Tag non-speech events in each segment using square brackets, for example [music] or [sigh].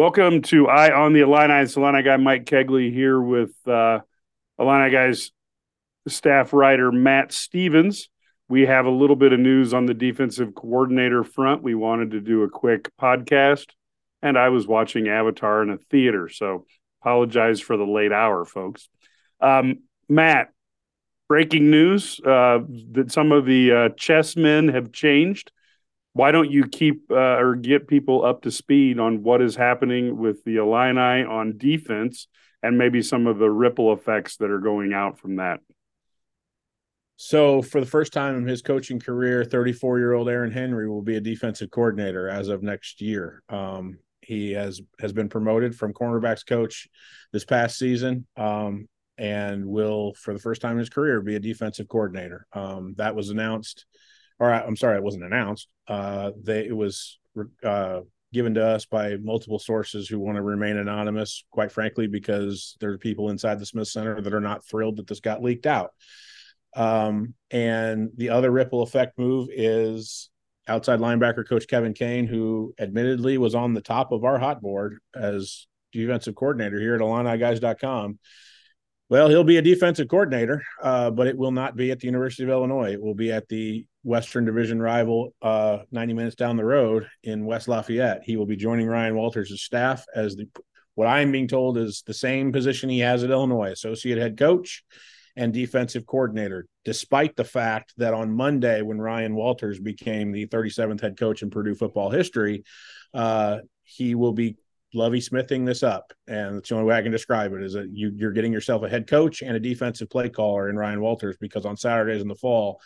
Welcome to I on the Illini. It's Illini guy Mike Kegley here with uh, Illini guys staff writer Matt Stevens. We have a little bit of news on the defensive coordinator front. We wanted to do a quick podcast, and I was watching Avatar in a theater, so apologize for the late hour, folks. Um, Matt, breaking news uh, that some of the uh, chessmen have changed why don't you keep uh, or get people up to speed on what is happening with the Illini on defense and maybe some of the ripple effects that are going out from that? So, for the first time in his coaching career, 34 year old Aaron Henry will be a defensive coordinator as of next year. Um, he has has been promoted from cornerbacks coach this past season, um, and will, for the first time in his career, be a defensive coordinator. Um, that was announced or I'm sorry, it wasn't announced. Uh, they it was uh, given to us by multiple sources who want to remain anonymous. Quite frankly, because there are people inside the Smith Center that are not thrilled that this got leaked out. Um, and the other ripple effect move is outside linebacker coach Kevin Kane, who admittedly was on the top of our hot board as defensive coordinator here at IlliniGuys.com. Well, he'll be a defensive coordinator, uh, but it will not be at the University of Illinois. It will be at the Western Division rival, uh, 90 minutes down the road in West Lafayette. He will be joining Ryan Walters' staff as the what I'm being told is the same position he has at Illinois, associate head coach and defensive coordinator, despite the fact that on Monday, when Ryan Walters became the 37th head coach in Purdue football history, uh, he will be Lovie Smithing this up, and that's the only way I can describe it is that you, you're getting yourself a head coach and a defensive play caller in Ryan Walters because on Saturdays in the fall,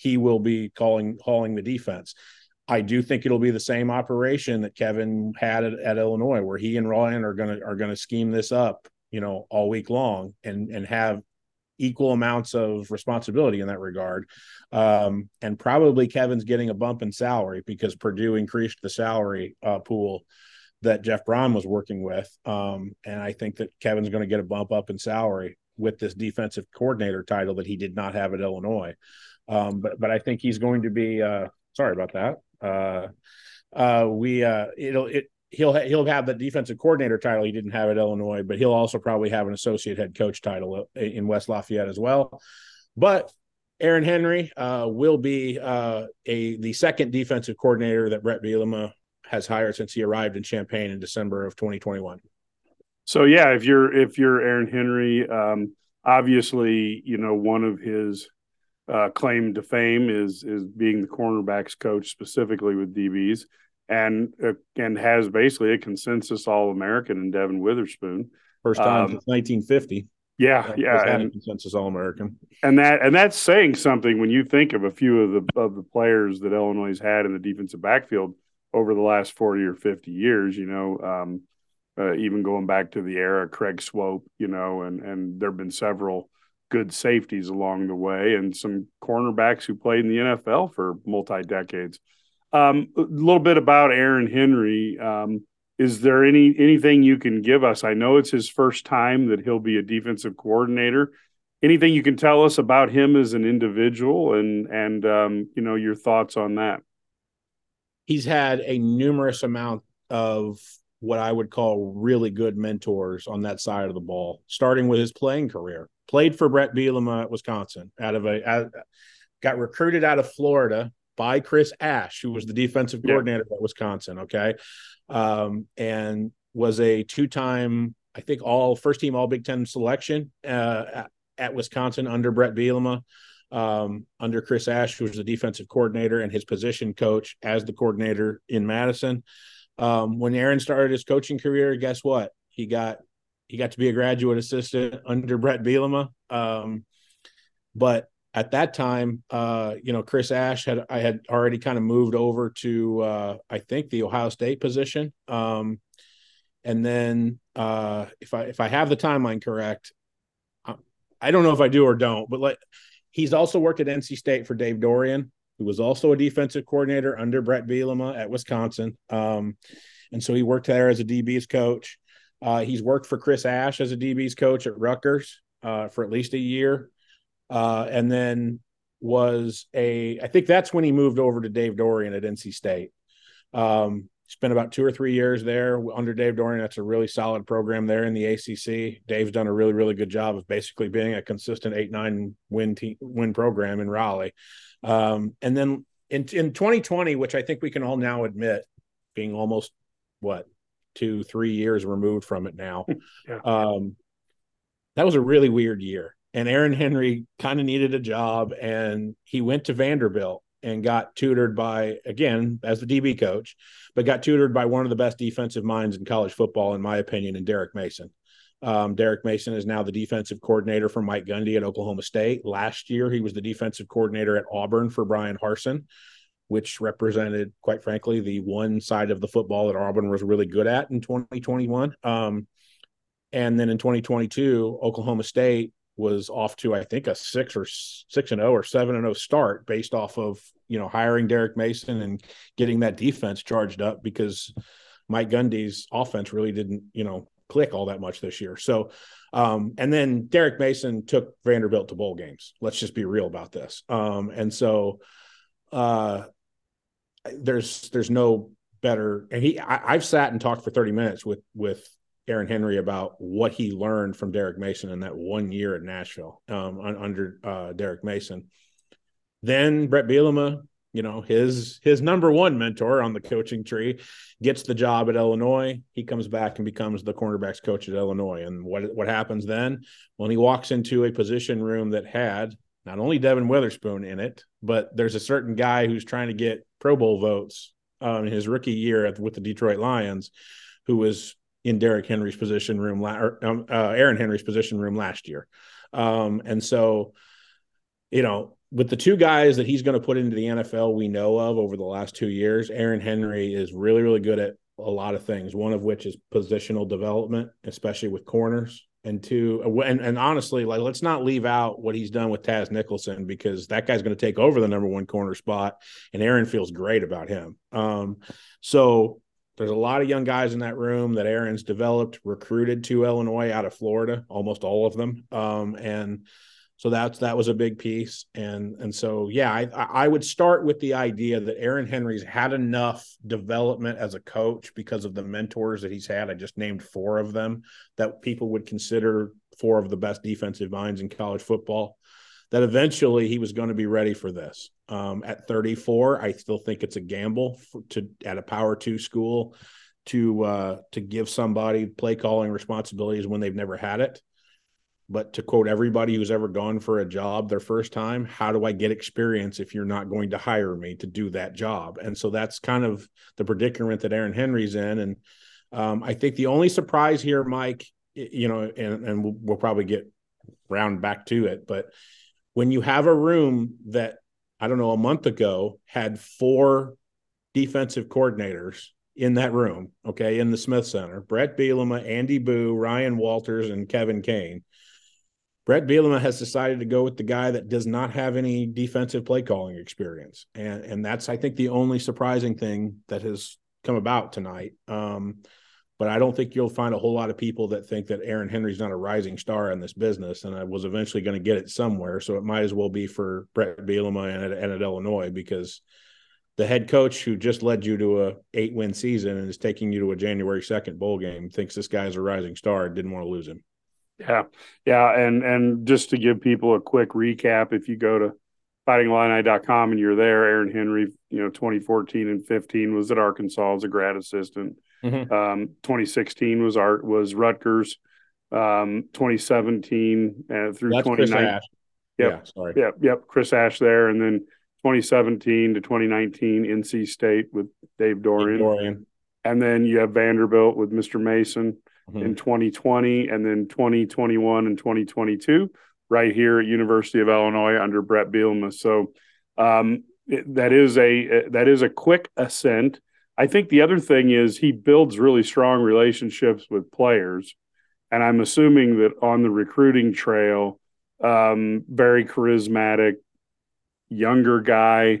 he will be calling hauling the defense. I do think it'll be the same operation that Kevin had at, at Illinois, where he and Ryan are gonna are gonna scheme this up, you know, all week long and and have equal amounts of responsibility in that regard. Um, and probably Kevin's getting a bump in salary because Purdue increased the salary uh, pool that Jeff Brown was working with. Um, and I think that Kevin's going to get a bump up in salary with this defensive coordinator title that he did not have at Illinois. Um, but but I think he's going to be uh, sorry about that. Uh, uh, we uh, it'll it he'll he'll have the defensive coordinator title he didn't have at Illinois, but he'll also probably have an associate head coach title uh, in West Lafayette as well. But Aaron Henry uh, will be uh, a the second defensive coordinator that Bret Bielema has hired since he arrived in Champaign in December of 2021. So yeah, if you're if you're Aaron Henry, um, obviously you know one of his uh, claim to fame is is being the cornerbacks coach specifically with DBs, and uh, and has basically a consensus All American in Devon Witherspoon. First time um, since 1950. Yeah, yeah, and consensus All American, and that and that's saying something when you think of a few of the of the players that Illinois had in the defensive backfield over the last 40 or 50 years, you know, um, uh, even going back to the era Craig Swoope, you know, and, and there have been several good safeties along the way and some cornerbacks who played in the NFL for multi decades. Um, a little bit about Aaron Henry. Um, is there any anything you can give us? I know it's his first time that he'll be a defensive coordinator. Anything you can tell us about him as an individual and and um, you know your thoughts on that? he's had a numerous amount of what I would call really good mentors on that side of the ball, starting with his playing career. Played for Bret Bielema at Wisconsin, out of a out, got recruited out of Florida by Chris Ash, who was the defensive coordinator yeah. at Wisconsin. Okay, um, and was a two-time, I think, all first team All Big Ten selection uh, at, at Wisconsin under Bret Bielema um, under Chris Ash, who was the defensive coordinator and his position coach as the coordinator in Madison. Um, when Aaron started his coaching career, guess what? He got he got to be a graduate assistant under Bret Bielema. Um, but at that time, uh, you know, Chris Ash had I had already kind of moved over to uh, I think the Ohio State position. Um, and then uh, if I if I have the timeline correct, I, I don't know if I do or don't, but like He's also worked at NC State for Dave Doeren, who was also a defensive coordinator under Bret Bielema at Wisconsin. Um, and so he worked there as a DB's coach. Uh, he's worked for Chris Ash as a DB's coach at Rutgers uh, for at least a year. Uh, and then was a, I think that's when he moved over to Dave Doeren at NC State. Um, spent about two or three years there under Dave Doeren. That's a really solid program there in the ACC. Dave's done a really, really good job of basically being a consistent eight nine win team, win program in Raleigh. Um, and then in in 2020, which I think we can all now admit, being almost what two three years removed from it now, [laughs] yeah. um, that was a really weird year. And Aaron Henry kind of needed a job, and he went to Vanderbilt and got tutored by again as the DB coach, but got tutored by one of the best defensive minds in college football, in my opinion, in Derek Mason. Um, Derek Mason is now the defensive coordinator for Mike Gundy at Oklahoma State. Last year, he was the defensive coordinator at Auburn for Brian Harsin, which represented, quite frankly, the one side of the football that Auburn was really good at in 2021. Um, and then in 2022, Oklahoma State was off to I think a six or six and zero oh or seven and zero oh start based off of you know hiring Derek Mason and getting that defense charged up because Mike Gundy's offense really didn't you know click all that much this year. So, um, and then Derek Mason took Vanderbilt to bowl games. Let's just be real about this. Um, and so, uh, there's there's no better. And he I, I've sat and talked for 30 minutes with with Aaron Henry about what he learned from Derek Mason in that one year at Nashville um, under uh, Derek Mason. Then Bret Bielema, you know, his his number one mentor on the coaching tree, gets the job at Illinois. He comes back and becomes the cornerbacks coach at Illinois. And what what happens then? When he walks into a position room that had not only Devon Witherspoon in it, but there's a certain guy who's trying to get Pro Bowl votes um, in his rookie year with the Detroit Lions, who was in Derek Henry's position room, la- or, um, uh, Aaron Henry's position room last year. Um, and so, you know, with the two guys that he's going to put into the NFL we know of over the last two years, Aaron Henry is really, really good at a lot of things. One of which is positional development, especially with corners. And two, uh, and, and honestly, like let's not leave out what he's done with Taz Nicholson because that guy's going to take over the number one corner spot, and Aaron feels great about him. Um, so there's a lot of young guys in that room that Aaron's developed, recruited to Illinois out of Florida, almost all of them. Um, and so that's that was a big piece. And and so yeah, I I would start with the idea that Aaron Henry's had enough development as a coach because of the mentors that he's had. I just named four of them that people would consider four of the best defensive minds in college football. That eventually he was going to be ready for this. Um, at 34, I still think it's a gamble for, to at a power two school to uh, to give somebody play calling responsibilities when they've never had it. But to quote everybody who's ever gone for a job their first time, how do I get experience if you're not going to hire me to do that job? And so that's kind of the predicament that Aaron Henry's in. And um, I think the only surprise here, Mike, you know, and, and we'll, we'll probably get round back to it, but when you have a room that I don't know, a month ago had four defensive coordinators in that room, okay, in the Smith Center Bret Bielema, Andy Buh, Ryan Walters, and Kevin Kane. Bret Bielema has decided to go with the guy that does not have any defensive play calling experience. And, and that's, I think, the only surprising thing that has come about tonight. Um, but I don't think you'll find a whole lot of people that think that Aaron Henry's not a rising star in this business, and I was eventually going to get it somewhere. So it might as well be for Bret Bielema and at, and at Illinois because the head coach who just led you to a eight win season and is taking you to a January second bowl game thinks this guy's a rising star. And didn't want to lose him. Yeah, yeah, and and just to give people a quick recap, if you go to fightingillini.com and you're there, Aaron Henry, you know, 2014 and 15 was at Arkansas as a grad assistant. Mm-hmm. Um, 2016 was art was Rutgers. Um, 2017 uh, through 2019. Yep, yeah, sorry. Yep, yep. Chris Ash there, and then 2017 to 2019 NC State with Dave Dorian. Dave Doeren. And then you have Vanderbilt with Mr. Mason mm-hmm. in 2020, and then 2021 and 2022 right here at University of Illinois under Bret Bielema. So um, it, that is a that is a quick ascent I think the other thing is he builds really strong relationships with players. And I'm assuming that on the recruiting trail, um, very charismatic, younger guy,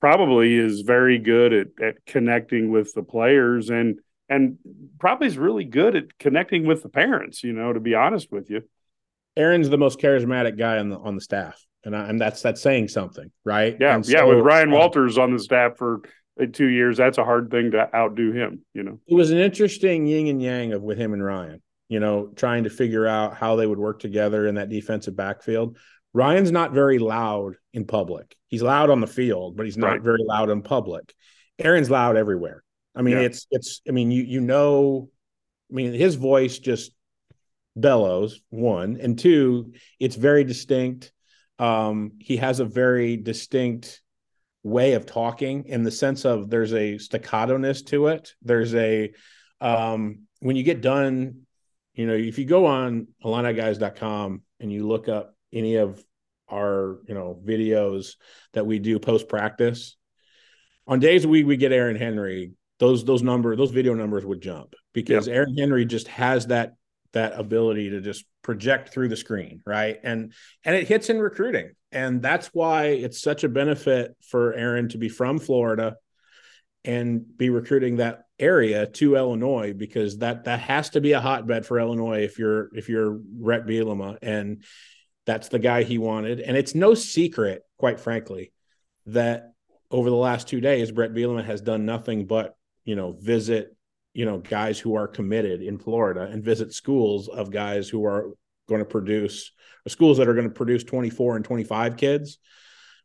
probably is very good at, at connecting with the players and and probably is really good at connecting with the parents, you know, to be honest with you. Aaron's the most charismatic guy on the on the staff. And, I, and that's that's saying something, right? Yeah, so, yeah. With Ryan uh, Walters on the staff for two years, that's a hard thing to outdo him. You know, it was an interesting yin and yang of with him and Ryan. You know, trying to figure out how they would work together in that defensive backfield. Ryan's not very loud in public. He's loud on the field, but he's not right. very loud in public. Aaron's loud everywhere. I mean, yeah. it's it's. I mean, you you know, I mean, his voice just bellows. One and two, it's very distinct. Um, he has a very distinct way of talking in the sense of there's a staccato-ness to it. There's a um, when you get done, you know, if you go on IlliniGuys.com and you look up any of our, you know, videos that we do post practice, on days we we get Aaron Henry, those those number those video numbers would jump because yep. Aaron Henry just has that that ability to just project through the screen, right? And and it hits in recruiting. And that's why it's such a benefit for Aaron to be from Florida and be recruiting that area to Illinois because that that has to be a hotbed for Illinois if you're if you're Bret Bielema and that's the guy he wanted and it's no secret quite frankly that over the last 2 days Bret Bielema has done nothing but you know visit you know guys who are committed in Florida and visit schools of guys who are going to produce schools that are going to produce 24 and 25 kids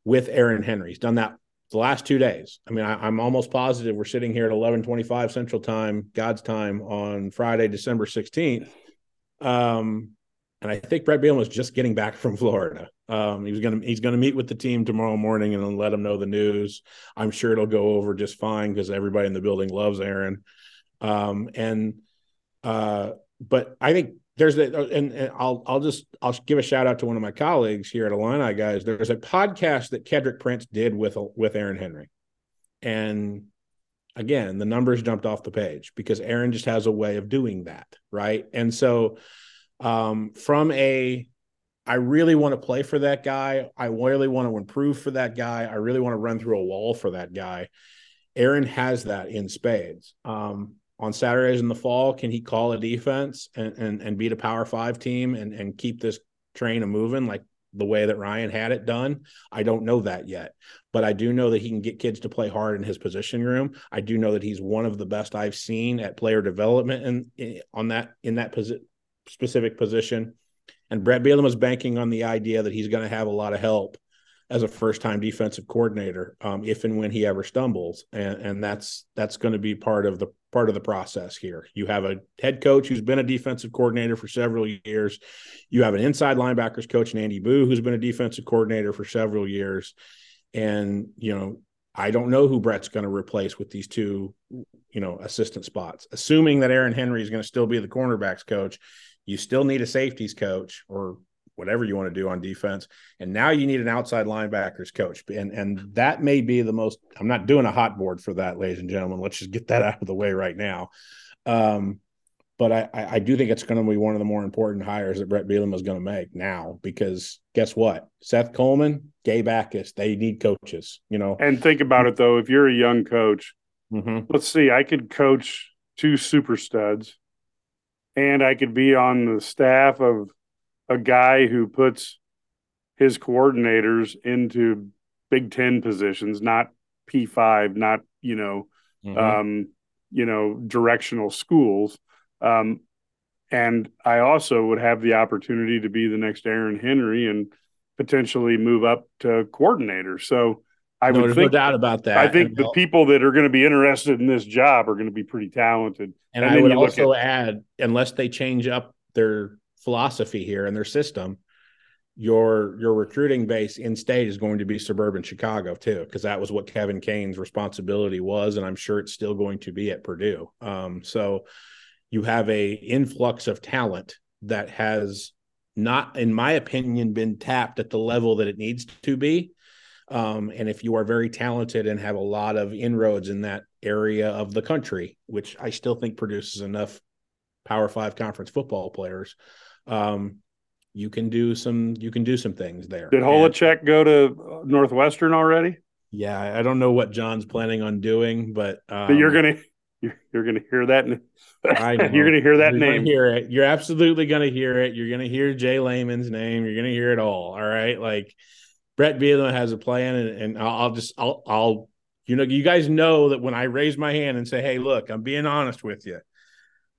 with Aaron Henry. He's done that the last two days. I mean, I, am almost positive we're sitting here at 11:25 Central Time, God's time, on Friday, December 16th. Um, and I think Bret Bielema was just getting back [laughs] from Florida. Um, he was gonna he's gonna meet with the team tomorrow morning and let them know the news. I'm sure it'll go over just fine because everybody in the building loves Aaron. Um, and uh, but I think there's a, and, and, I'll I'll just I'll give a shout out to one of my colleagues here at Illini guys. There's a podcast that Kedrick Prince did with with Aaron Henry, and again the numbers jumped off the page because Aaron just has a way of doing that, right? And so um, from a I really want to play for that guy. I really want to improve for that guy. I really want to run through a wall for that guy. Aaron has that in spades. Um, on Saturdays in the fall, can he call a defense and and, and beat a power five team and, and keep this train a moving like the way that Ryan had it done? I don't know that yet, but I do know that he can get kids to play hard in his position room. I do know that he's one of the best I've seen at player development and on that in that posi- specific position. And Bret Bielema is banking on the idea that he's going to have a lot of help as a first time defensive coordinator um, if and when he ever stumbles. And and that's that's going to be part of the part of the process here. You have a head coach who's been a defensive coordinator for several years. You have an inside linebackers coach Andy Buh who's been a defensive coordinator for several years. And you know I don't know who Bret's going to replace with these two you know assistant spots. Assuming that Aaron Henry is going to still be the cornerbacks coach you still need a safeties coach or whatever you want to do on defense. And now you need an outside linebackers coach. And and that may be the most I'm not doing a hot board for that, ladies and gentlemen. Let's just get that [laughs] out of the way right now. Um, but I, I do think it's going to be one of the more important hires that Bret Bielema is going to make now because guess what? Seth Coleman, Gabe Jacas, they need coaches, you know. And think about it though, if you're a young coach, mm-hmm. let's see, I could coach two super studs and I could be on the staff of a guy who puts his coordinators into Big Ten positions, not P five, not you know, mm-hmm. um, you know, directional schools. Um, and I also would have the opportunity to be the next Aaron Henry and potentially move up to coordinator. So I no, would think, no doubt about that. I think and the people that are going to be interested in this job are going to be pretty talented. And, and I would also at, add, unless they change up their philosophy here and their system, your your recruiting base in state is going to be suburban Chicago too, because that was what Kevin Kane's responsibility was, and I'm sure it's still going to be at Purdue. Um, so you have a influx of talent that has not, in my opinion, been tapped at the level that it needs to be. Um, and if you are very talented and have a lot of inroads in that area of the country, which I still think produces enough Power Five conference football players, um, you can do some you can do some things there. Did Holecek go to Northwestern already? Yeah, I don't know what John's planning on doing, but, um, but you're gonna you're, you're gonna hear that. [laughs] you're gonna hear that you're name. Hear it. You're absolutely gonna hear it. You're gonna hear Jay Leman's name. You're gonna hear it all. All right, like Bret Bielema has a plan, and, and I'll, I'll just I'll I'll You know, you guys know that when I raise my hand and say, "Hey, look, I'm being honest with you,"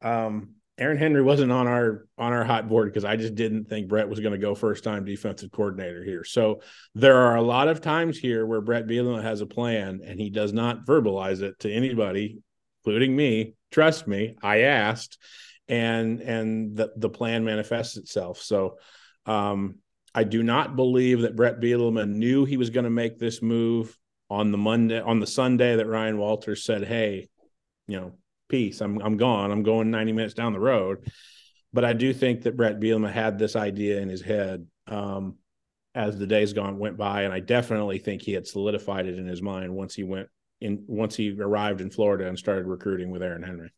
um, Aaron Henry wasn't on our on our hot board because I just didn't think Bret was going to go first time defensive coordinator here. So there are a lot of times here where Bret Bielema has a plan and he does not verbalize it to anybody, including me. Trust me, I asked, and and the the plan manifests itself. So um, I do not believe that Bret Bielema knew he was going to make this move on the Monday on the Sunday that Ryan Walters said, "Hey, you know, peace. I'm I'm gone. I'm going 90 minutes down the road." But I do think that Bret Bielema had this idea in his head um, as the days gone went by, and I definitely think he had solidified it in his mind once he went in once he arrived in Florida and started recruiting with Aaron Henry.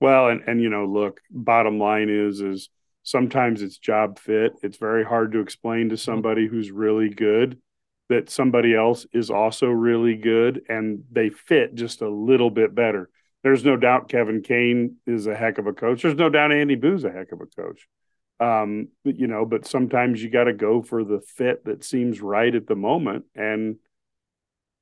Well, and and you know, look, bottom line is is sometimes it's job fit. It's very hard to explain to somebody who's really good that somebody else is also really good and they fit just a little bit better. There's no doubt Kevin Kane is a heck of a coach. There's no doubt Andy Buh's a heck of a coach. Um, you know, but sometimes you got to go for the fit that seems right at the moment. And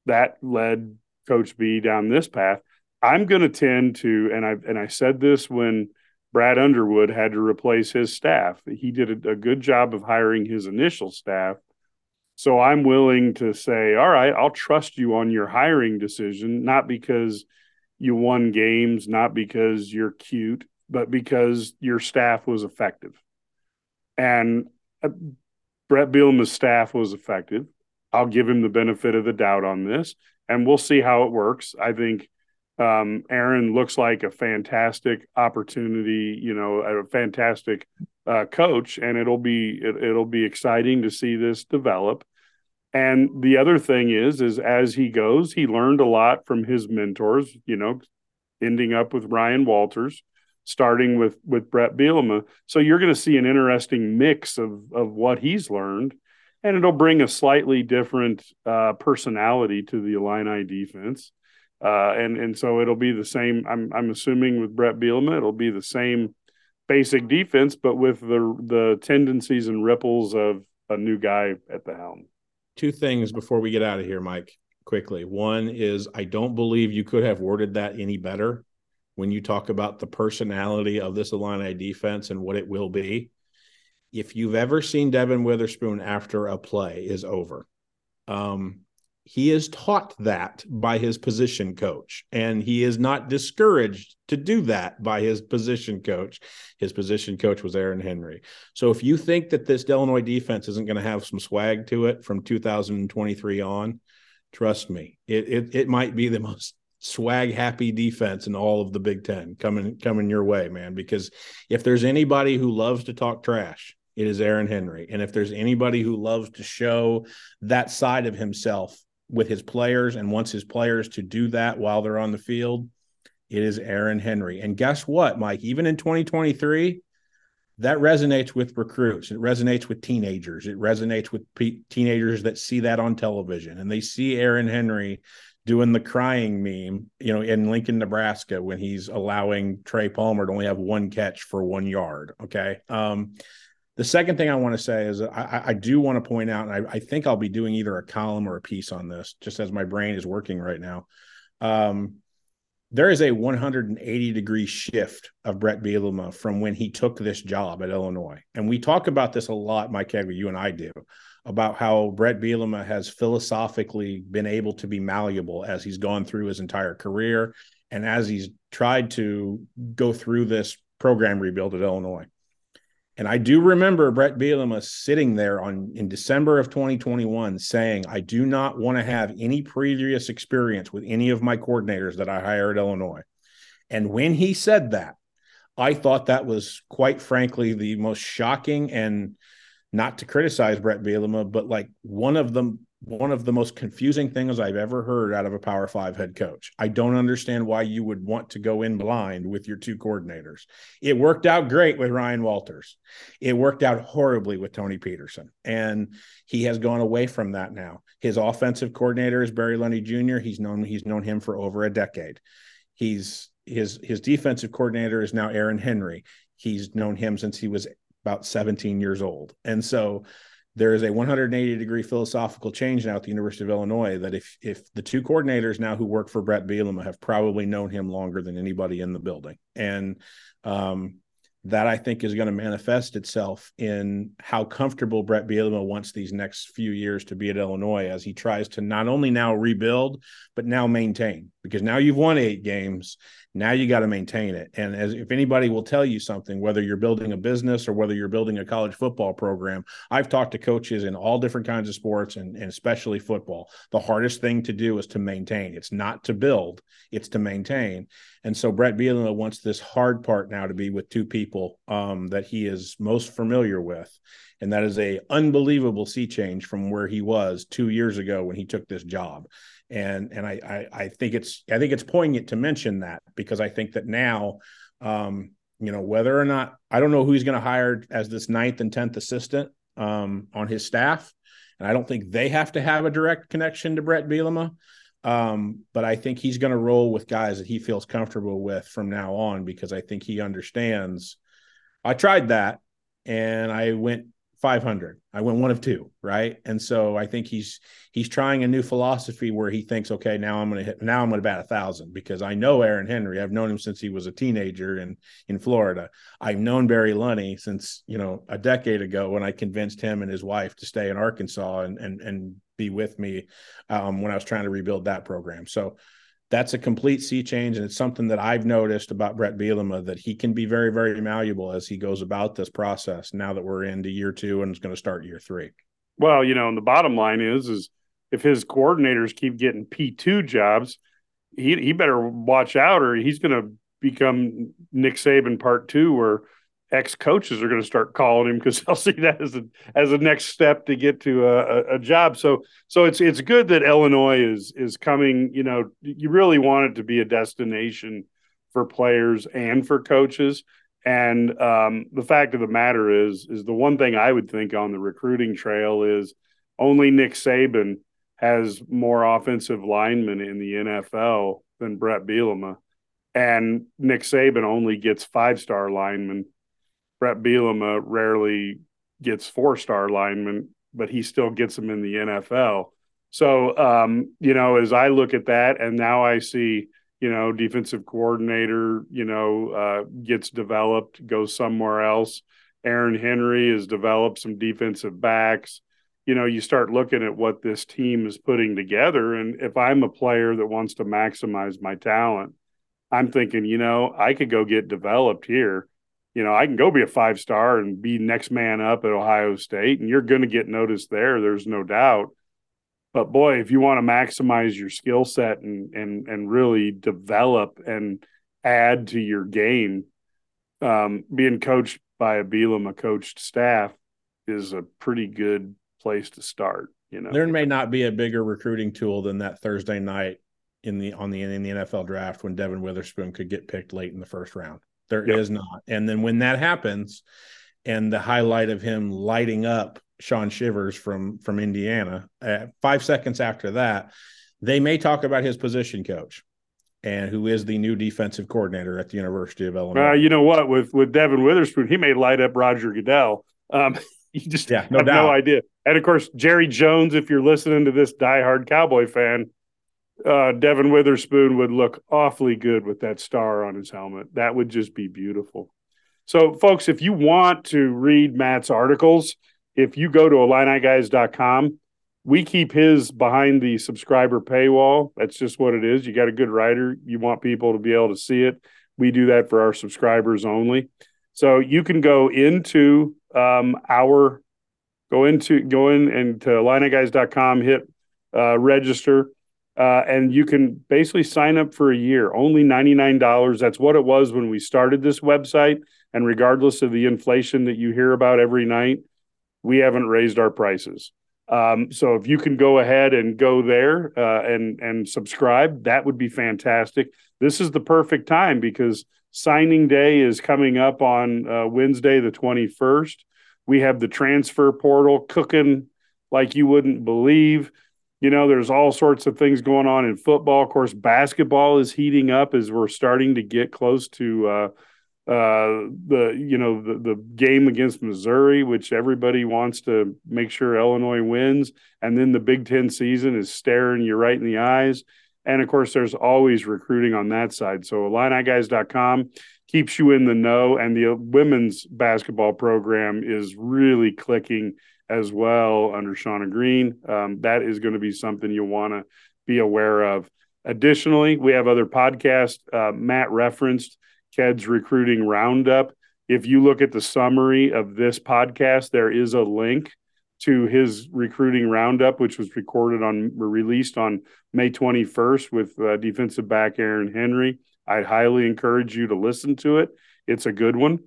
that led Coach B down this path. I'm going to tend to, and I and I said this when Brad Underwood had to replace his staff. He did a, a good job of hiring his initial staff so I'm willing to say, all right, I'll trust you on your hiring decision, not because you won games, not because you're cute, but because your staff was effective. And uh, Bret Bielema's staff was effective. I'll give him the benefit of the doubt on this, and we'll see how it works. I think um, Aaron looks like a fantastic opportunity, you know, a fantastic uh, coach, and it'll be it, it'll be exciting to see this develop. And the other thing is, is as he goes, he learned a lot from his mentors. You know, ending up with Ryan Walters, starting with with Bret Bielema. So you're going to see an interesting mix of of what he's learned, and it'll bring a slightly different uh, personality to the Illini defense. Uh, and and so it'll be the same. I'm I'm assuming with Bret Bielema, it'll be the same basic defense, but with the the tendencies and ripples of a new guy at the helm. Two things before we get out of here, Mike. Quickly, one is I don't believe you could have worded that any better when you talk about the personality of this Illini defense and what it will be. If you've ever seen Devon Witherspoon after a play is over, um, he is taught that by his position coach and he is not discouraged to do that by his position coach his position coach was aaron henry so if you think that this illinois defense isn't going to have some swag to it from 2023 on trust me it, it it might be the most swag happy defense in all of the big 10 coming coming your way man because if there's anybody who loves to talk trash it is Aaron Henry. And if there's anybody who loves to show that side of himself with his players and wants his players to do that while they're on the field, it is Aaron Henry. And guess what, Mike? Even in 2023, that resonates with recruits. It resonates with teenagers. It resonates with pe- teenagers that see that on television and they see Aaron Henry doing the crying meme, you know, in Lincoln, Nebraska, when he's allowing Trey Palmer to only have one catch for one yard. Okay. Um, the second thing I want to say is I, I do want to point out, and I, I, think I'll be doing either a column or a piece on this, just as my brain is working right now. Um, there is a 180 degree shift of Bret Bielema from when he took this job at Illinois, and we talk about this a lot, Mike Kegley, you and I do, about how Bret Bielema has philosophically been able to be malleable as he's gone through his entire career, and as he's tried to go through this program rebuild at Illinois. And I do remember Bret Bielema sitting there on in December of 2021 saying, I do not want to have any previous experience with any of my coordinators that I hire at Illinois. And when he said that, I thought that was quite frankly the most shocking and not to criticize Bret Bielema, but like one of the one of the most confusing things I've ever heard out of a Power Five head coach. I don't understand why you would want to go in blind with your two coordinators. It worked out great with Ryan Walters. It worked out horribly with Tony Petersen. And he has gone away from that now. His offensive coordinator is Barry Lunney Jr. He's known he's known him for over a decade. He's his his defensive coordinator is now Aaron Henry. He's known him since he was about 17 years old. And so there is a 180 degree philosophical change now at the University of Illinois that if if the two coordinators now who work for Bret Bielema have probably known him longer than anybody in the building, and um, that I think is going to manifest itself in how comfortable Bret Bielema wants these next few years to be at Illinois as he tries to not only now rebuild but now maintain because now you've won eight games. Now you got to maintain it. And as if anybody will tell you something whether you're building a business or whether you're building a college football program I've talked to coaches in all different kinds of sports and, and especially football. The hardest thing to do is to maintain. It's not to build it's to maintain. And so Bret Bielema wants this hard part now to be with two people um, that he is most familiar with. And that is a unbelievable sea change from where he was two years ago when he took this job. And and I I, I think it's I think it's poignant to mention that because I think that now um, you know, whether or not I don't know who he's going to hire as this ninth and tenth assistant um, on his staff. And I don't think they have to have a direct connection to Bret Bielema. Um, but I think he's going to roll with guys that he feels comfortable with from now on because I think he understands. I tried that and I went 500. I went one of two, right? And so I think he's he's trying a new philosophy where he thinks, okay, now I'm to hit now I'm to bat a thousand because I know Aaron Henry. I've known him since he was a teenager in in Florida. I've known Barry Lunney since you know a decade ago when I convinced him and his wife to stay in Arkansas and and and be with me um, when I was trying to rebuild that program. So that's a complete sea change. And it's something that I've noticed about Bret Bielema that he can be very, very malleable as he goes about this process now that we're into year two and it's going to start year three. Well, you know, and the bottom line is, is if his coordinators keep getting P2 jobs, he, he better watch out or he's going to become Nick Saban part two, where ex coaches are going to start calling him because [laughs] they'll see that as a as a next step to get to a, a, job. So so it's it's good that Illinois is is coming. You know, you really want it to be a destination for players and for coaches. And um, the fact of the matter is, is the one thing I would think on the recruiting trail is only Nick Saban has more offensive linemen in the NFL than Bret Bielema, and Nick Saban only gets five star linemen Bret Bielema rarely gets four star linemen, but he still gets them in the NFL. So, um, you know, as I look at that, and now I see, you know, defensive coordinator, you know, uh, gets developed, goes somewhere else. Aaron Henry has developed some defensive backs. You know, you start looking at what this team is putting together. And if I'm a player that wants to maximize my talent, I'm thinking, you know, I could go get developed here you know, I can go be a five star and be next man up at Ohio State, and you're going to get noticed there. There's no doubt. But boy, if you want to maximize your skill set and and and really develop and add to your game, um, being coached by a Bielema coached staff is a pretty good place to start. You know, there may not be a bigger recruiting tool than that Thursday night in the on the in the NFL draft when Devon Witherspoon could get picked late in the first round. There yep. is not. And then when that happens, and the highlight of him lighting up Shaun Shivers from from Indiana, uh, five seconds after that, they may talk about his position coach and who is the new defensive coordinator at the University of Illinois. Uh, you know what? With with Devon Witherspoon, he may light up Roger Goodell. Um, [laughs] you just yeah, no have doubt. no idea. And of course, Jerry Jones, if you're listening to this diehard Cowboy fan, uh, Devon Witherspoon would look awfully good with that star on his helmet. That would just be beautiful. So, folks, if you want to read Matt's articles, if you go to IlliniGuys.com, we keep his behind the subscriber paywall. That's just what it is. You got a good writer, you want people to be able to see it. We do that for our subscribers only. So you can go into um, our go into go in and to IlliniGuys.com, hit uh, register uh, and you can basically sign up for a year, only $99. That's what it was when we started this website. And regardless of the inflation that you hear about every night, we haven't raised our prices. Um, so if you can go ahead and go there uh, and and subscribe, that would be fantastic. This is the perfect time because signing day is coming up on uh, Wednesday, the twenty first. We have the transfer portal cooking like you wouldn't believe. You know, there's all sorts of things going on in football. Of course, basketball is heating up as we're starting to get close to uh, uh, the you know the the game against Missouri, which everybody wants to make sure Illinois wins, and then the Big Ten season is staring you right in the eyes. And of course, there's always recruiting on that side. So IlliniGuys.com keeps you in the know, and the women's basketball program is really clicking as well under Shauna Green. Um, that is going to be something you want to be aware of. Additionally, we have other podcasts. Uh, Matt referenced KED's recruiting roundup. If you look at the summary of this podcast, there is a link to his recruiting roundup, which was recorded on released on May 21st with uh, defensive back Aaron Henry. I'd highly encourage you to listen to it. It's a good one.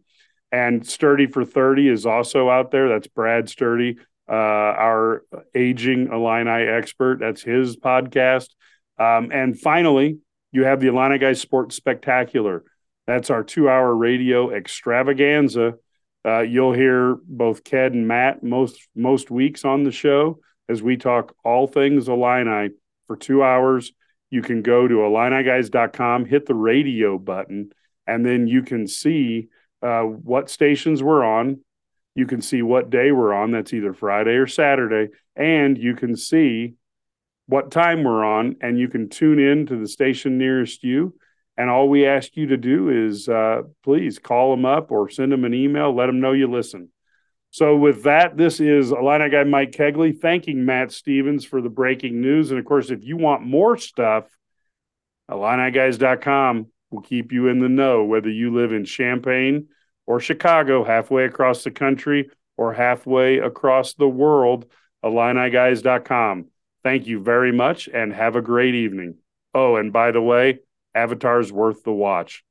And Sturdy for 30 is also out there. That's Brad Sturdy, uh, our aging Illini expert. That's his podcast. Um, and finally, you have the Illini Guys Sports Spectacular. That's our two hour radio extravaganza. Uh, you'll hear both Ked and Matt most most weeks on the show as we talk all things Illini for two hours. You can go to IlliniGuys.com, hit the radio button, and then you can see uh, what stations we're on. You can see what day we're on. That's either Friday or Saturday. And you can see what time we're on, and you can tune in to the station nearest you and all we ask you to do is uh, please call them up or send them an email, let them know you listen. So, with that, this is Illini guy Mike Kegley thanking Matt Stevens for the breaking news. And of course, if you want more stuff, IlliniGuys.com will keep you in the know, whether you live in Champaign or Chicago, halfway across the country or halfway across the world. IlliniGuys.com. Thank you very much and have a great evening. Oh, and by the way, Avatar's worth the watch.